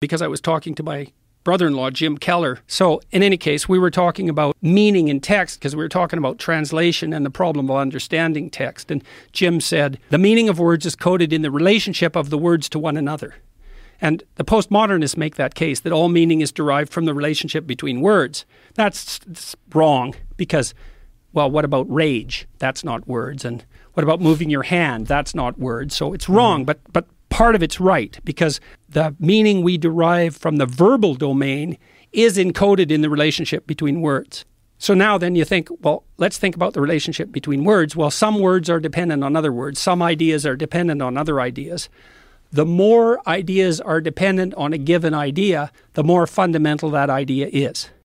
because I was talking to my brother in law, Jim Keller. So, in any case, we were talking about meaning in text because we were talking about translation and the problem of understanding text. And Jim said, the meaning of words is coded in the relationship of the words to one another. And the postmodernists make that case that all meaning is derived from the relationship between words. That's, that's wrong because, well, what about rage? That's not words. And what about moving your hand? That's not words. So it's mm-hmm. wrong, but, but part of it's right because the meaning we derive from the verbal domain is encoded in the relationship between words. So now then you think, well, let's think about the relationship between words. Well, some words are dependent on other words, some ideas are dependent on other ideas. The more ideas are dependent on a given idea, the more fundamental that idea is.